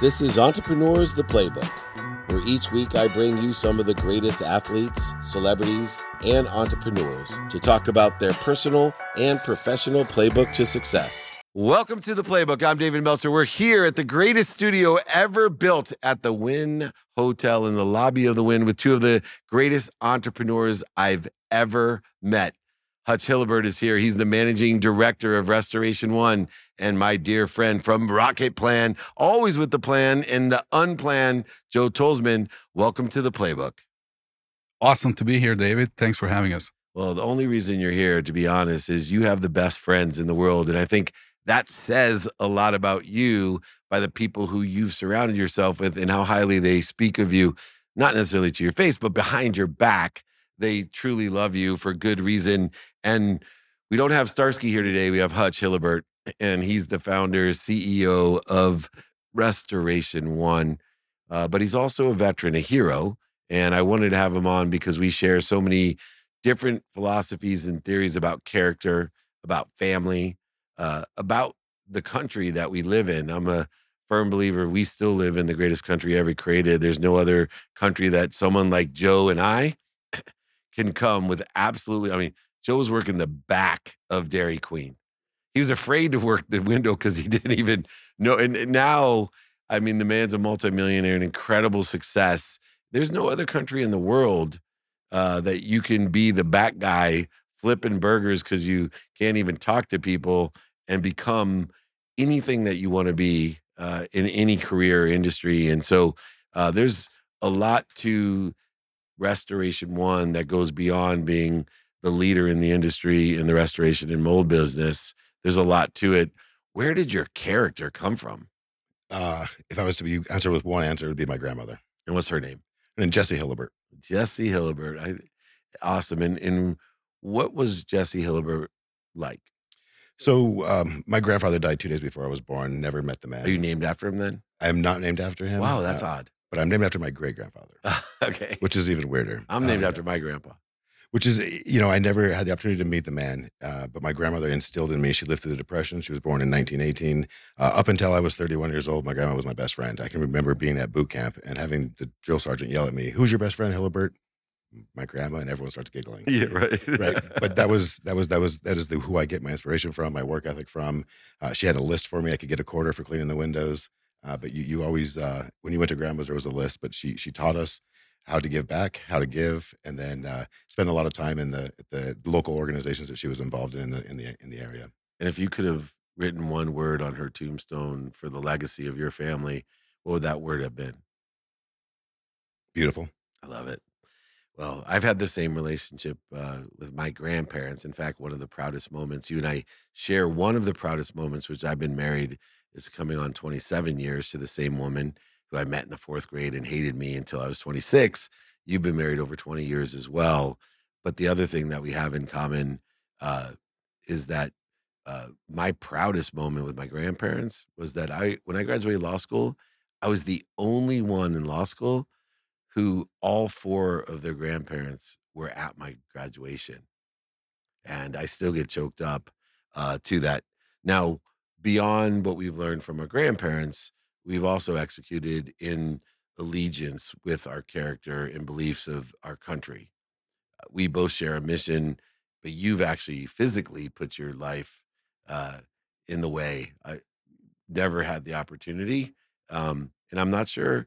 This is Entrepreneurs the Playbook, where each week I bring you some of the greatest athletes, celebrities, and entrepreneurs to talk about their personal and professional playbook to success. Welcome to the Playbook. I'm David Meltzer. We're here at the greatest studio ever built at the Wynn Hotel in the lobby of the Wynn with two of the greatest entrepreneurs I've ever met. Hutch Hillebert is here. He's the managing director of Restoration One and my dear friend from Rocket Plan, always with the plan and the unplanned, Joe Tolzmann. Welcome to the playbook. Awesome to be here, David. Thanks for having us. Well, the only reason you're here, to be honest, is you have the best friends in the world. And I think that says a lot about you by the people who you've surrounded yourself with and how highly they speak of you, not necessarily to your face, but behind your back. They truly love you for good reason. And we don't have Starsky here today. We have Hutch Hillebert, and he's the founder, CEO of Restoration One. Uh, but he's also a veteran, a hero. And I wanted to have him on because we share so many different philosophies and theories about character, about family, uh, about the country that we live in. I'm a firm believer we still live in the greatest country ever created. There's no other country that someone like Joe and I can come with absolutely. I mean, Joe was working the back of Dairy Queen. He was afraid to work the window because he didn't even know. And, now, I mean, the man's a multimillionaire, an incredible success. There's no other country in the world uh, that you can be the back guy flipping burgers because you can't even talk to people and become anything that you want to be uh, in any career industry. And so uh, there's a lot to Restoration One that goes beyond being the leader in the industry in the restoration and mold business. There's a lot to it. Where did your character come from? Uh, if I was to be answer with one answer, it would be my grandmother. And what's her name? And Jessie Hillebert. Jessie Hillebert. I, awesome. And and what was Jessie Hillebert like? So um, my grandfather died two days before I was born. Never met the man. Are you named after him then? I am not named after him. Wow, that's uh, odd. But I'm named after my great grandfather, okay. which is even weirder. I'm named Um, after my grandpa. which is you know I never had the opportunity to meet the man, uh, but my grandmother instilled in me. She lived through the depression. She was born in 1918. Uh, up until I was 31 years old, my grandma was my best friend. I can remember being at boot camp and having the drill sergeant yell at me, "Who's your best friend, Hillebert?" My grandma, and everyone starts giggling. Yeah, right. right but that was that was that was that is the who i get my inspiration from my work ethic from uh, she had a list for me i could get a quarter for cleaning the windows uh, but you you always uh, when you went to grandma's there was a list but she she taught us how to give back how to give and then uh, spend a lot of time in the the local organizations that she was involved in in the in the, in the area And if you could have written one word on her tombstone for the legacy of your family, what would that word have been? beautiful I love it. Well, I've had the same relationship uh, with my grandparents. In fact, one of the proudest moments, you and I share one of the proudest moments, which I've been married, is coming on 27 years to the same woman who I met in the fourth grade and hated me until I was 26. You've been married over 20 years as well. But the other thing that we have in common uh, is that uh, my proudest moment with my grandparents was that I, when I graduated law school, I was the only one in law school who all four of their grandparents were at my graduation. And I still get choked up uh, to that. Now, beyond what we've learned from our grandparents, we've also executed in allegiance with our character and beliefs of our country. Uh, We both share a mission, but you've actually physically put your life uh, in the way. I never had the opportunity. Um, and I'm not sure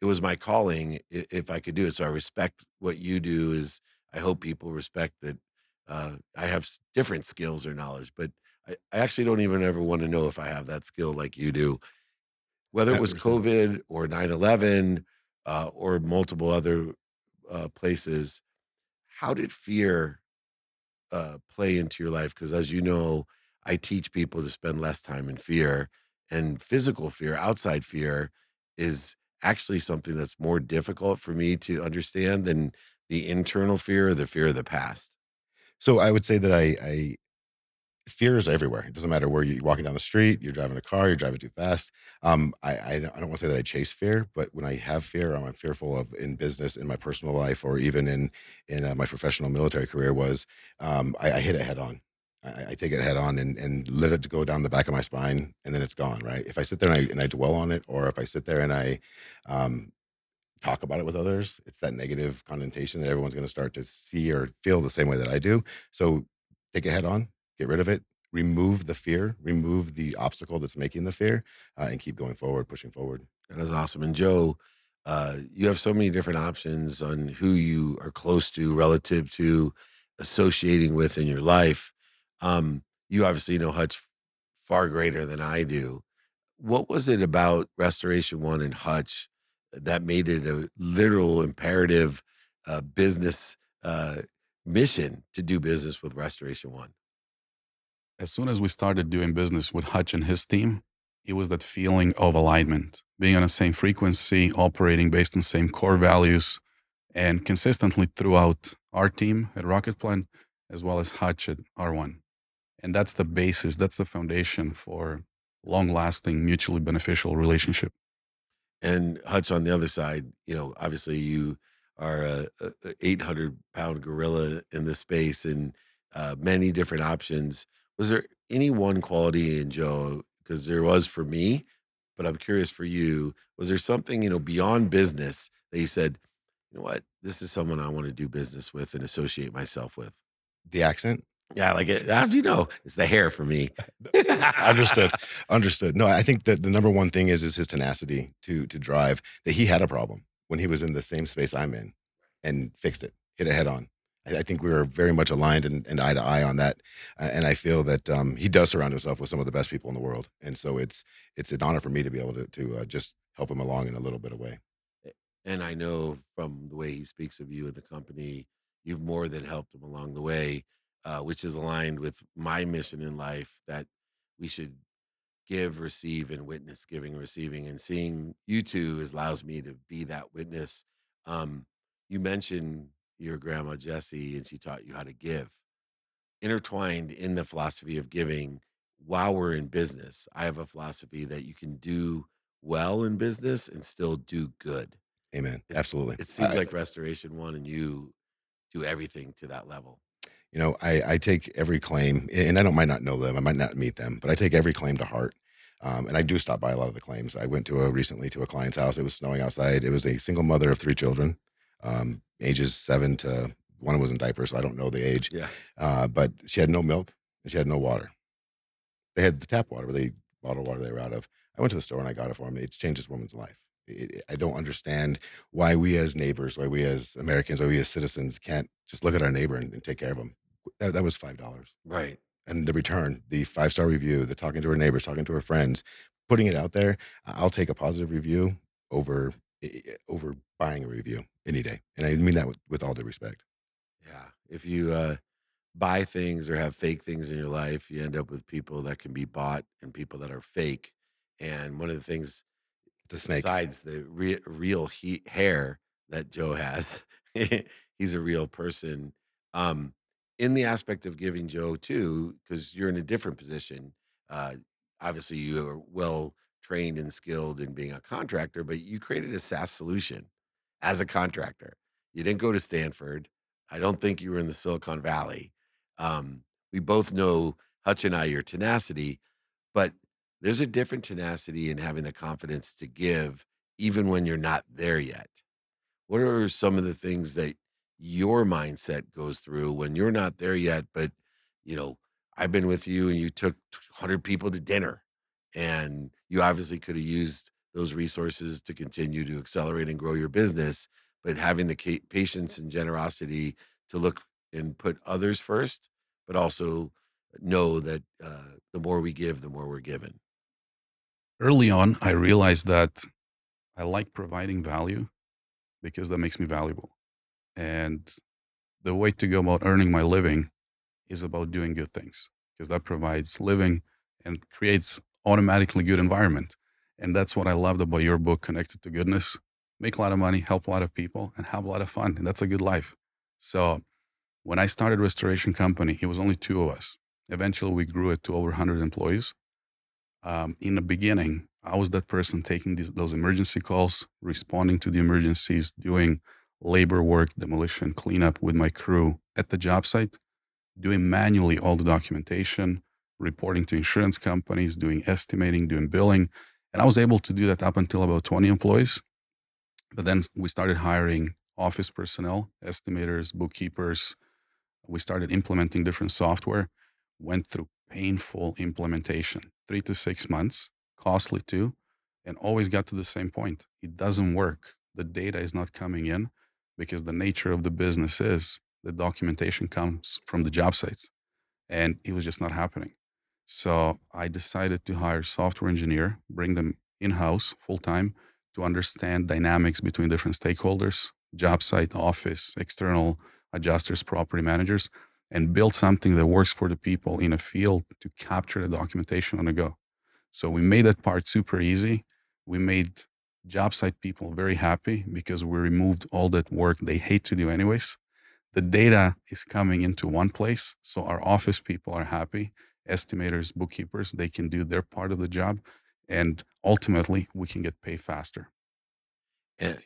it was my calling if I could do it. So I respect what you do. Is I hope people respect that uh, I have different skills or knowledge, but I, I actually don't even ever want to know if I have that skill like you do. Whether it was. COVID or 9 11 uh, or multiple other uh, places, how did fear uh, play into your life? Because as you know, I teach people to spend less time in fear, and physical fear, outside fear, is actually something that's more difficult for me to understand than the internal fear or the fear of the past. so i would say that i i fear is everywhere. It doesn't matter where you're walking down the street, you're driving a car, you're driving too fast. Um, I, I, don't- want to say that I chase fear, but when I have fear, I'm fearful of in business, in my personal life, or even in in uh, my professional military career. Was um, I, I hit it head on. I, I take it head on and, and let it go down the back of my spine and then it's gone, right? If I sit there and I, and I dwell on it, or if I sit there and I um, talk about it with others, it's that negative connotation that everyone's going to start to see or feel the same way that I do. So take it head on, get rid of it, remove the fear, remove the obstacle that's making the fear, uh, and keep going forward, pushing forward. That is awesome. And Joe, uh, you have so many different options on who you are close to relative to associating with in your life. Um, you obviously know Hutch far greater than I do. What was it about Restoration One and Hutch that made it a literal imperative uh, business uh, mission to do business with Restoration One? As soon as we started doing business with Hutch and his team, it was that feeling of alignment, being on the same frequency, operating based on same core values, and consistently throughout our team at Rocket Plan, as well as Hutch at R1. And that's the basis, that's the foundation for long lasting, mutually beneficial relationship. And Hutch on the other side, you know, obviously you are a, a 800 pound gorilla in this space and uh, many different options. Was there any one quality in Joe? Because there was for me, but I'm curious for you. Was there something, you know, beyond business that you said, you know what, this is someone I want to do business with and associate myself with? The accent, Yeah, like it. How do you know? It's the hair for me. understood understood no i think that the number one thing is is his tenacity to to drive that he had a problem when he was in the same space i'm in and fixed it hit it head on i, think we were very much aligned and, and eye to eye on that and i feel that um, he does surround himself with some of the best people in the world and so it's it's an honor for me to be able to to uh, just help him along in a little bit of way And I know from the way he speaks of you and the company, you've more than helped him along the way, uh, which is aligned with my mission in life that we should give, receive, and witness giving, receiving. And seeing you two allows me to be that witness. Um, you mentioned your grandma Jessie, and she taught you how to give. Intertwined in the philosophy of giving while we're in business, I have a philosophy that you can do well in business and still do good. amen It's, absolutely it seems I, like Restoration One and you do everything to that level. you know I, I take every claim and i don't might not know them i might not meet them but i take every claim to heart um, and i do stop by a lot of the claims i went to a recently to a client's house it was snowing outside it was a single mother of three children um, ages seven to one was in diapers so i don't know the age Yeah. uh, but she had no milk and she had no water they had the tap water, but they bottled water they were out of. I went to the store and I got it for them. It's changed this woman's life. It, it- I don't understand why we as neighbors, why we as Americans, why we as citizens can't just look at our neighbor and, and take care of them. That, that was five dollars, Right. and the return, the five star review, the talking to her neighbors, talking to her friends, putting it out there. I'll take a positive review over over buying a review any day, and I mean that with, with all due respect. Yeah. If you uh, buy things or have fake things in your life, you end up with people that can be bought and people that are fake. And one of the things, The snake. besides the re- real he- hair that Joe has, he's a real person. Um, in the aspect of giving Joe too, because you're in a different position. Uh, obviously, you are well trained and skilled in being a contractor, but you created a SaaS solution as a contractor. You didn't go to Stanford. I don't think you were in the Silicon Valley. Um, we both know Hutch and I your tenacity, but there's a different tenacity in having the confidence to give even when you're not there yet. What are some of the things that your mindset goes through when you're not there yet, but you know, I've been with you and you took 100 people to dinner and you obviously could have used those resources to continue to accelerate and grow your business, but having the patience and generosity to look and put others first, but also know that uh, the more we give, the more we're given. Early on, I realized that I like providing value because that makes me valuable. And the way to go about earning my living is about doing good things because that provides living and creates automatically good environment. And that's what I loved about your book, Connected to Goodness. Make a lot of money, help a lot of people, and have a lot of fun. And that's a good life. So when I started Restoration Company, it was only two of us. Eventually, we grew it to over 100 employees. Um, in the beginning, I was that person taking these, those emergency calls, responding to the emergencies, doing labor work, demolition, cleanup with my crew at the job site. doing manually all the documentation, reporting to insurance companies, doing estimating, doing billing. And I was able to do that up until about 20 employees. But then we started hiring office personnel, estimators, bookkeepers. We started implementing different software, went through painful implementation, three to six months, costly too, and always got to the same point. It doesn't work. The data is not coming in because the nature of the business is the documentation comes from the job sites and it was just not happening. So I decided to hire software engineer, bring them in-house full time to understand dynamics between different stakeholders, job site, office, external adjusters, property managers, and build something that works for the people in a field to capture the documentation on the go. So we made that part super easy. We made job site people very happy because we removed all that work they hate to do anyways. The data is coming into one place. So our office people are happy. Estimators, bookkeepers, they can do their part of the job. And ultimately, we can get paid faster. And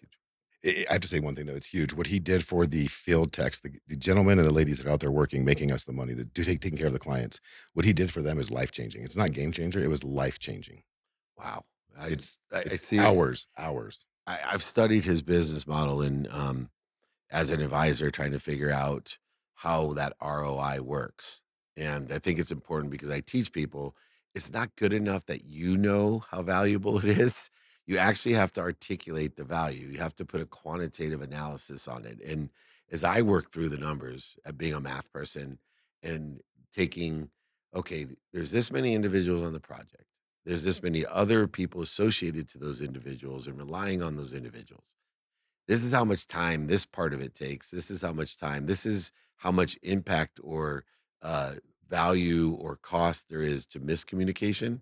I I have to say one thing though, it's huge. What he did for the field techs, the, the gentlemen and the ladies that are out there working, making us the money, that do taking care of the clients. What he did for them is life changing. It's not game changer. It was life changing. wow. I, It's I, I see hours, hours. I, I've studied his business model and um, as an advisor, trying to figure out how that ROI works. And I think it's important because I teach people it's not good enough that you know how valuable it is. You actually have to articulate the value. You have to put a quantitative analysis on it. And as I work through the numbers, uh, being a math person and taking, okay, there's this many individuals on the project there's this many other people associated to those individuals and relying on those individuals. This is how much time this part of it takes. This is how much time. This is how much impact or uh, value or cost there is to miscommunication,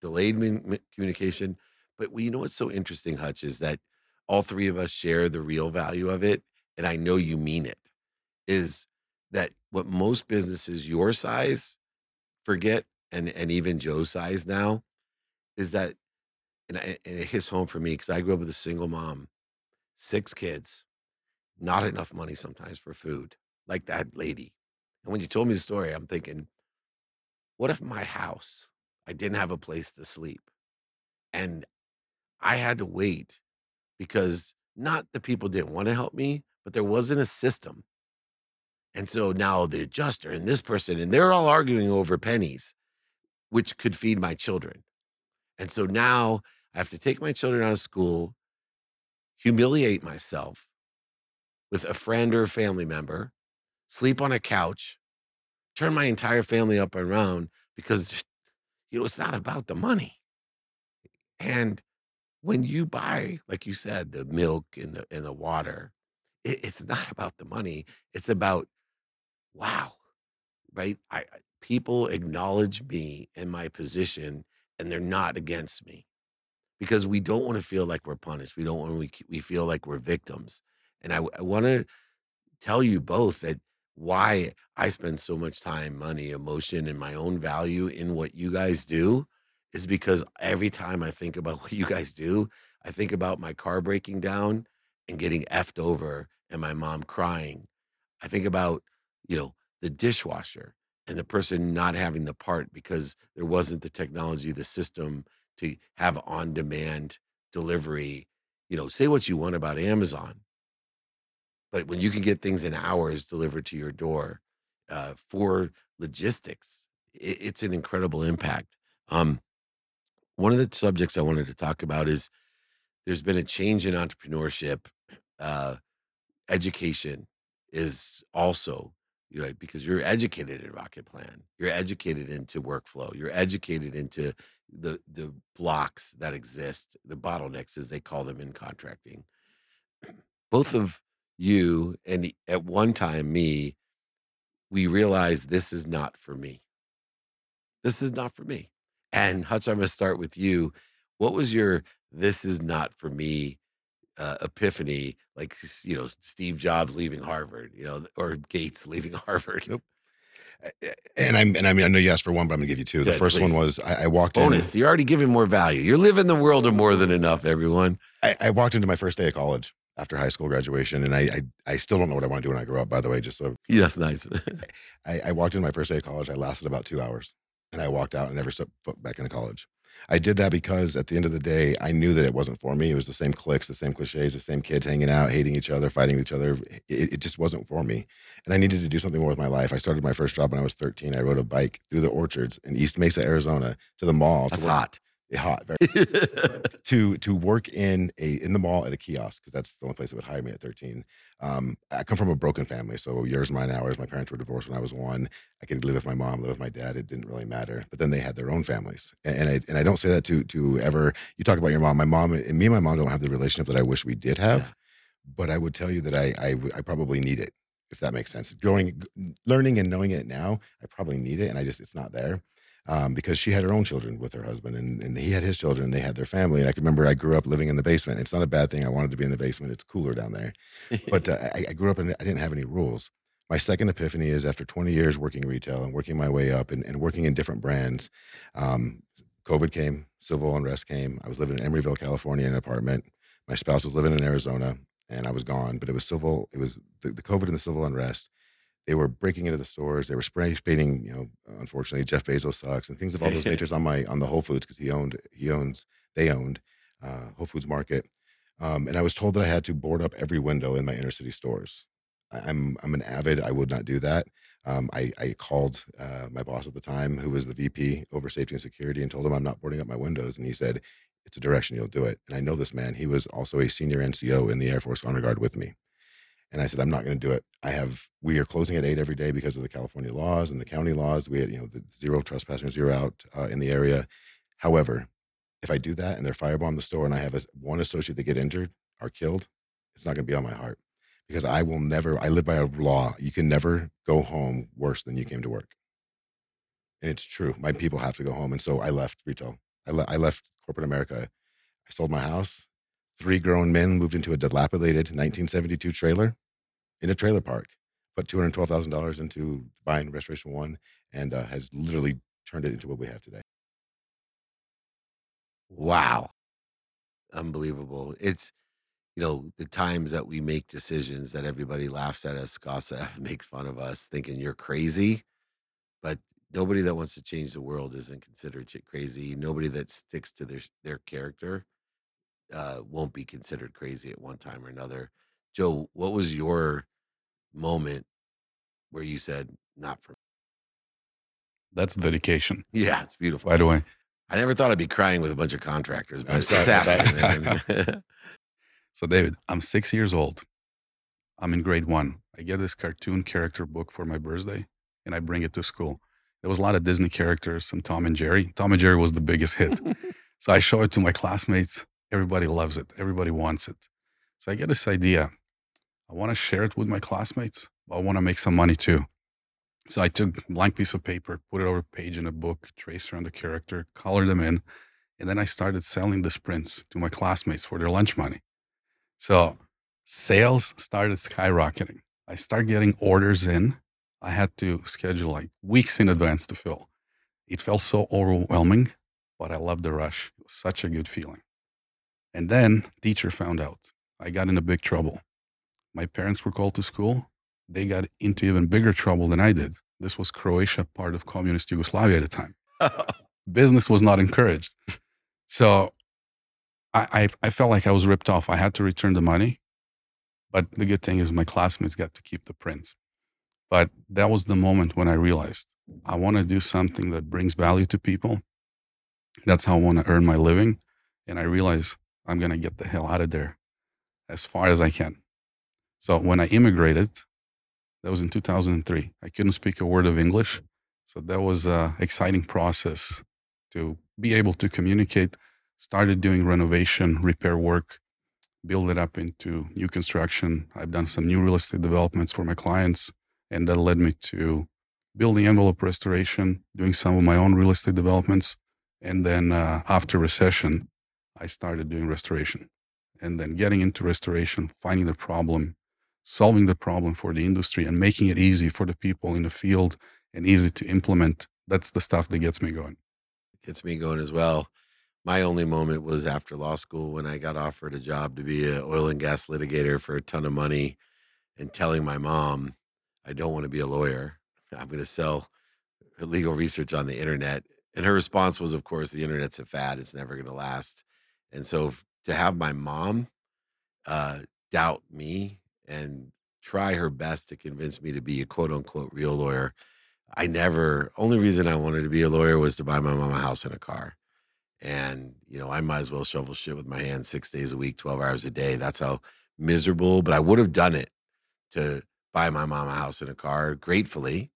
delayed min- communication. But we, you know what's so interesting, Hutch, is that all three of us share the real value of it, and I know you mean it. Is that what most businesses your size forget, and and even Joe's size now is that and, I, and it hits home for me because I grew up with a single mom, six kids, not enough money sometimes for food, like that lady. And when you told me the story, I'm thinking, what if my house, I didn't have a place to sleep and I had to wait because not the people didn't want to help me, but there wasn't a system. And so now the adjuster and this person, and they're all arguing over pennies, which could feed my children. And so now I have to take my children out of school, humiliate myself with a friend or a family member, sleep on a couch, turn my entire family up around because you know it's not about the money. And when you buy, like you said, the milk and the and the water, it, it's not about the money. It's about wow, right? I- people acknowledge me and my position, and they're not against me because we don't want to feel like we're punished. We don't want we we feel like we're victims. And I, I want to tell you both that why I spend so much time, money, emotion, and my own value in what you guys do is because every time I think about what you guys do, I think about my car breaking down and getting effed over and my mom crying. I think about, you know, the dishwasher and the person not having the part because there wasn't the technology, the system to have on demand delivery. You know, say what you want about Amazon, but when you can get things in hours delivered to your door uh, for logistics, it, it's an incredible impact. Um, one of the subjects I wanted to talk about is there's been a change in entrepreneurship. Uh, education is also, you know, because you're educated in Rocket Plan, you're educated into workflow, you're educated into the the blocks that exist, the bottlenecks as they call them in contracting. Both of you and at one time me, we realized this is not for me. This is not for me. And Hutch, I'm going to start with you. What was your this is not for me uh, epiphany? Like, you know, Steve Jobs leaving Harvard, you know, or Gates leaving Harvard. Nope. And I'm and I mean I know you asked for one, but I'm gonna give you two. The first one was I, I walked Bonus. in. You're already giving more value. You're living the world of more than enough, everyone. I, I walked into my first day of college after high school graduation, and I, I I still don't know what I want to do when I grow up. By the way, just so Yeah, that's nice. I, I walked in my first day of college. I lasted about two hours, and I walked out and never stepped foot back into college. I did that because at the end of the day, I knew that it wasn't for me. It was the same cliques, the same cliches, the same kids hanging out, hating each other, fighting each other. It, it just wasn't for me, and I needed to do something more with my life. I started my first job when I was 13. I rode a bike through the orchards in East Mesa, Arizona, to the mall. to That's work- hot. Hot, very to to work in a in the mall at a kiosk because that's the only place that would hire me at 13. Um, I come from a broken family, so yours, mine, ours. My parents were divorced when I was one. I could live with my mom, live with my dad. It didn't really matter. But then they had their own families, and, and I and I don't say that to to ever. You talk about your mom. My mom and me and my mom don't have the relationship that I wish we did have. Yeah. But I would tell you that I I, would- I probably need it if that makes sense. Growing, learning, and knowing it now, I probably need it, and I just it's not there um, because she had her own children with her husband and, and he had his children and they had their family. And i can remember i grew up living in the basement. It's not a bad thing. I wanted to be in the basement. It's cooler down there. But uh, I, I grew up and i didn't have any rules. My second epiphany is after 20 years working retail and working my way up and, and working in different brands um, covid came civil unrest came. I was living in emeryville california in an apartment. My spouse was living in arizona and i was gone. But it was civil it was the, the covid and the civil unrest they were breaking into the stores. They were spray painting, you know, unfortunately, Jeff Bezos sucks and things of all those natures on my on the Whole Foods because he owned he owns they owned uh, Whole Foods Market, um, and I was told that I had to board up every window in my inner city stores. I, I'm I'm an avid. I would not do that. Um, I, I called uh, my boss at the time, who was the VP over safety and security, and told him I'm not boarding up my windows. And he said, "It's a direction. You'll do it." And I know this man. He was also a senior NCO in the Air Force Honor Guard with me. And I said, I'm not going to do it. I have, we are closing at eight every day because of the California laws and the county laws. We had, you know, the zero trespassing, zero out uh, in the area. However, if I do that and they're firebomb the store and I have a, one associate that get injured or killed, it's not going to be on my heart because I will never, I live by a law. You can never go home worse than you came to work. And it's true. My people have to go home. And so I left retail. I, le- I left corporate America. I sold my house. Three grown men moved into a dilapidated 1972 trailer in a trailer park, put two hundred twelve thousand dollars into buying Restoration One, and uh, has literally turned it into what we have today. Wow. Unbelievable. It's, you know, the times that we make decisions that everybody laughs at us, gossip, makes fun of us, thinking you're crazy. But nobody that wants to change the world isn't considered crazy. Nobody that sticks to their their character uh, won't be considered crazy at one time or another. Joe, what was your moment where you said, "Not for me"? That's dedication. Yeah, it's beautiful. By the way, I never thought I'd be crying with a bunch of contractors, but it's happening. so David, I'm six years old. I'm in grade one. I get this cartoon character book for my birthday, and I bring it to school. There was a lot of Disney characters, some Tom and Jerry. Tom and Jerry was the biggest hit. So I show it to my classmates. Everybody loves it. Everybody wants it. So I get this idea. I want to share it with my classmates, but I want to make some money too. So I took blank piece of paper, put it over a page in a book, traced around the character, colored them in, and then I started selling the sprints to my classmates for their lunch money. So sales started skyrocketing. I started getting orders in. I had to schedule like weeks in advance to fill. It felt so overwhelming, but I loved the rush. It was such a good feeling. And then teacher found out. I got into big trouble. My parents were called to school. They got into even bigger trouble than I did. This was Croatia, part of communist Yugoslavia at the time. Business was not encouraged. So I, I, I felt like I was ripped off. I had to return the money. But the good thing is my classmates got to keep the prints. But that was the moment when I realized I want to do something that brings value to people. That's how I want to earn my living. And I realized I'm going to get the hell out of there as far as I can. So when I immigrated, that was in 2003. I couldn't speak a word of English. So that was an exciting process to be able to communicate. Started doing renovation, repair work, build it up into new construction. I've done some new real estate developments for my clients, and that led me to building envelope restoration, doing some of my own real estate developments. And then uh, after recession, I started doing restoration. And then getting into restoration, finding the problem, solving the problem for the industry, and making it easy for the people in the field and easy to implement. That's the stuff that gets me going. it Gets me going as well. My only moment was after law school when I got offered a job to be an oil and gas litigator for a ton of money and telling my mom, I don't want to be a lawyer. I'm going to sell legal research on the internet. And her response was, of course, the internet's a fad, it's never going to last. And so to have my mom uh, doubt me and try her best to convince me to be a quote unquote real lawyer. I never, only reason I wanted to be a lawyer was to buy my mom a house and a car. And, you know, I might as well shovel shit with my hands six days a week, 12 hours a day. That's how miserable, but I would have done it to buy my mom a house and a car gratefully.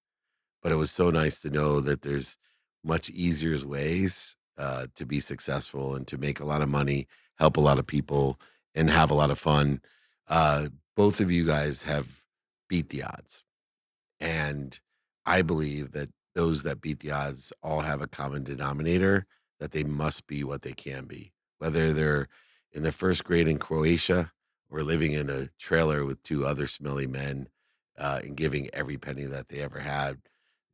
But it was so nice to know that there's much easier ways uh, to be successful and to make a lot of money, help a lot of people, and have a lot of fun. Uh, both of you guys have beat the odds. And I believe that those that beat the odds all have a common denominator that they must be what they can be, whether they're in the first grade in Croatia or living in a trailer with two other smelly men uh, and giving every penny that they ever had.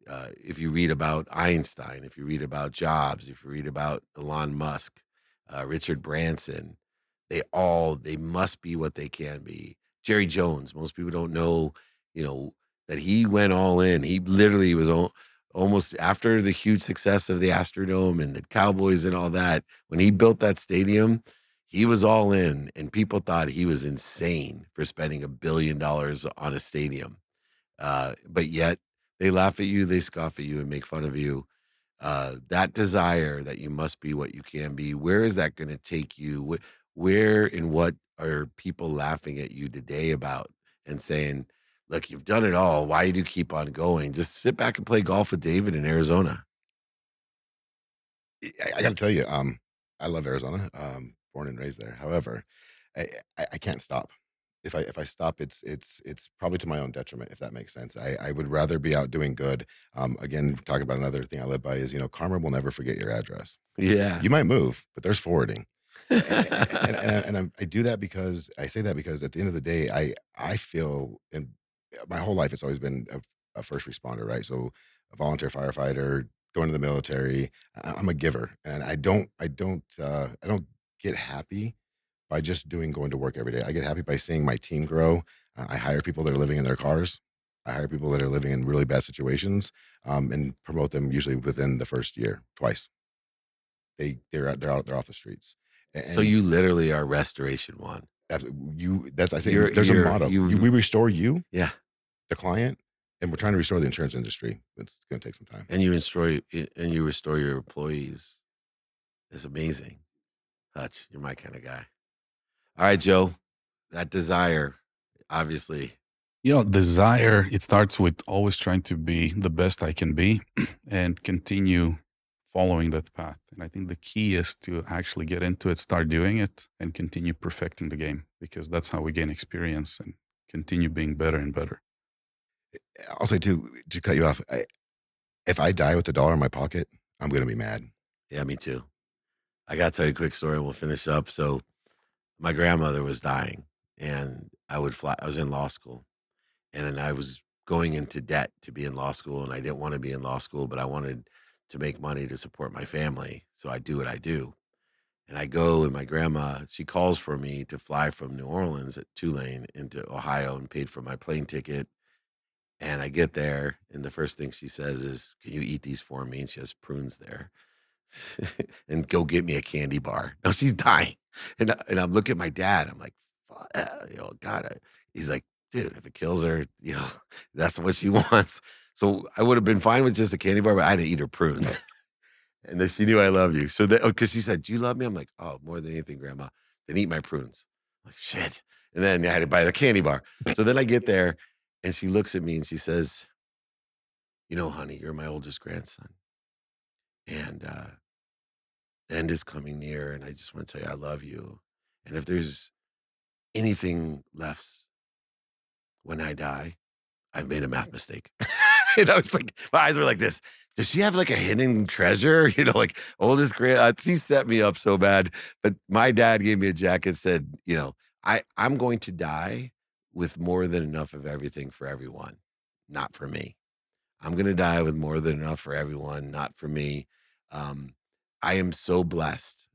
Uh, if you read about Einstein, if you read about Jobs, if you read about Elon Musk, uh, Richard Branson, they all they must be what they can be. Jerry Jones, most people don't know, you know, that he went all in. He literally was al- almost after the huge success of the Astrodome and the Cowboys and all that. When he built that stadium, he was all in, and people thought he was insane for spending a billion dollars on a stadium. Uh, but yet they laugh at you, they scoff at you, and make fun of you. Uh, that desire that you must be what you can be, where is that going to take you? Wh- Where and what are people laughing at you today about and saying, look, you've done it all. Why do you keep on going? Just sit back and play golf with David in Arizona. I, I got to tell you, um, I love Arizona. Um, born and raised there. However, I, I, I can't stop. If I if I stop, it's it's it's probably to my own detriment. If that makes sense, I, I would rather be out doing good. Um, again, talking about another thing I live by is you know karma will never forget your address. Yeah. You might move, but there's forwarding. And, and, and, I, and I'm- do that because I say that because at the end of the day, I I feel in my whole life it's always been a, a first responder, right? So a volunteer firefighter, going to the military. I, I'm a giver, and I don't I don't uh, I don't get happy by just doing going to work every day. I get happy by seeing my team grow. Uh, I hire people that are living in their cars. I hire people that are living in really bad situations um, and promote them usually within the first year twice. They they're they're out they're off the streets. So you literally are Restoration One. that's you that's i say You're- there's you're- a motto you- You- we restore you Yeah. the client and we're trying to restore the insurance industry it's going to take some time And you restore and you restore your employees. It's amazing. Hutch, you're my kind of guy. All right, Joe. That desire, obviously. You know, desire, it starts with always trying to be the best I can be and continue following that path. And I think the key is to actually get into it, start doing it, and continue perfecting the game because that's how we gain experience and continue being better and better. i'll say too to cut you off I, if i die with a dollar in my pocket i'm going to be mad Yeah, me too. I got to tell you a quick story and we'll finish up. So, my grandmother was dying and I would fly, I was in law school and then I was going into debt to be in law school and I didn't want to be in law school, but I wanted to make money to support my family. So, I do what I do. And I go and my grandma, she calls for me to fly from New Orleans at Tulane into Ohio and paid for my plane ticket. And I get there, and the first thing she says is, Can you eat these for me? And she has prunes there. and go get me a candy bar. No, she's dying. And, I- and I'm looking at my dad. I'm like, "Fuck, uh, you know, God. I-" He's like, dude, if it kills her, you know, that's what she wants. So I would have been fine with just a candy bar, but I had to eat her prunes. and then she knew I love you. So that, because she said, Do you love me? I'm like, Oh, more than anything, grandma, then eat my prunes. I'm like, shit. And then I had to buy the candy bar. So then I get there and she looks at me and she says, You know, honey, you're my oldest grandson. And uh, the end is coming near. And I just want to tell you, I love you. And if there's anything left when I die, I've made a math mistake. and I was like, my eyes were like this. Does she have like a hidden treasure? You know, like oldest grand. Uh, she set me up so bad. But my dad gave me a jacket. Said, you know, I I'm going to die with more than enough of everything for everyone, not for me. I'm going to die with more than enough for everyone, not for me. Um, I am so blessed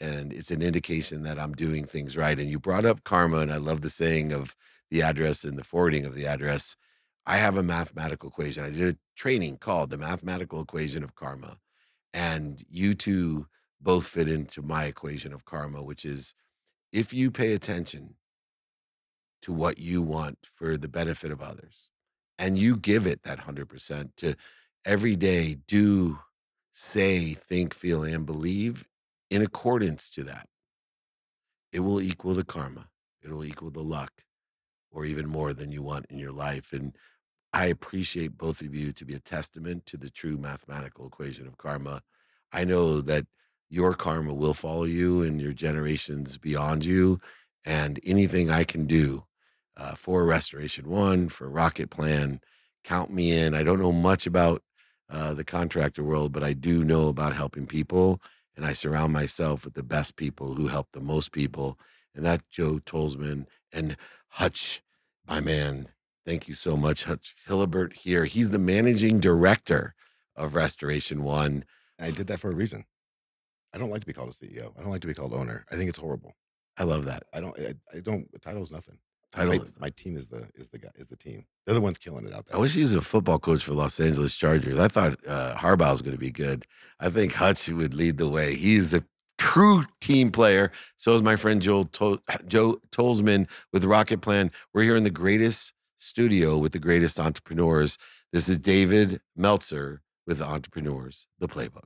and it's an indication that I'm doing things right. And you brought up karma, and I love the saying of the address and the forwarding of the address. I have a mathematical equation. I did a training called the mathematical equation of karma, and you two both fit into my equation of karma, which is if you pay attention to what you want for the benefit of others and you give it that 100% to every day do say think feel and believe in accordance to that it will equal the karma it will equal the luck or even more than you want in your life and i appreciate both of you to be a testament to the true mathematical equation of karma. I know that your karma will follow you and your generations beyond you and anything i can do uh, for restoration one for rocket plan count me in. I don't know much about uh, the contractor world but i do know about helping people and i surround myself with the best people who help the most people and that's joe tolzmann and hutch my man thank you so much hutch hillebert here he's the managing director of restoration one And I did that for a reason. I don't like to be called a CEO. I don't like to be called owner. I think it's horrible. i love that I don't. I, I don't. Title is nothing. title my, is my team is the is the guy is the team. They're the ones killing it out there. I wish he was a football coach for Los Angeles Chargers. I thought uh, Harbaugh was going to be good. I think Hutch would lead the way. He's a true team player. So is my friend Joel to- Joe Tolzmann with Rocket Plan. We're here in the greatest studio with the greatest entrepreneurs. This is David Meltzer with Entrepreneurs, the Playbook.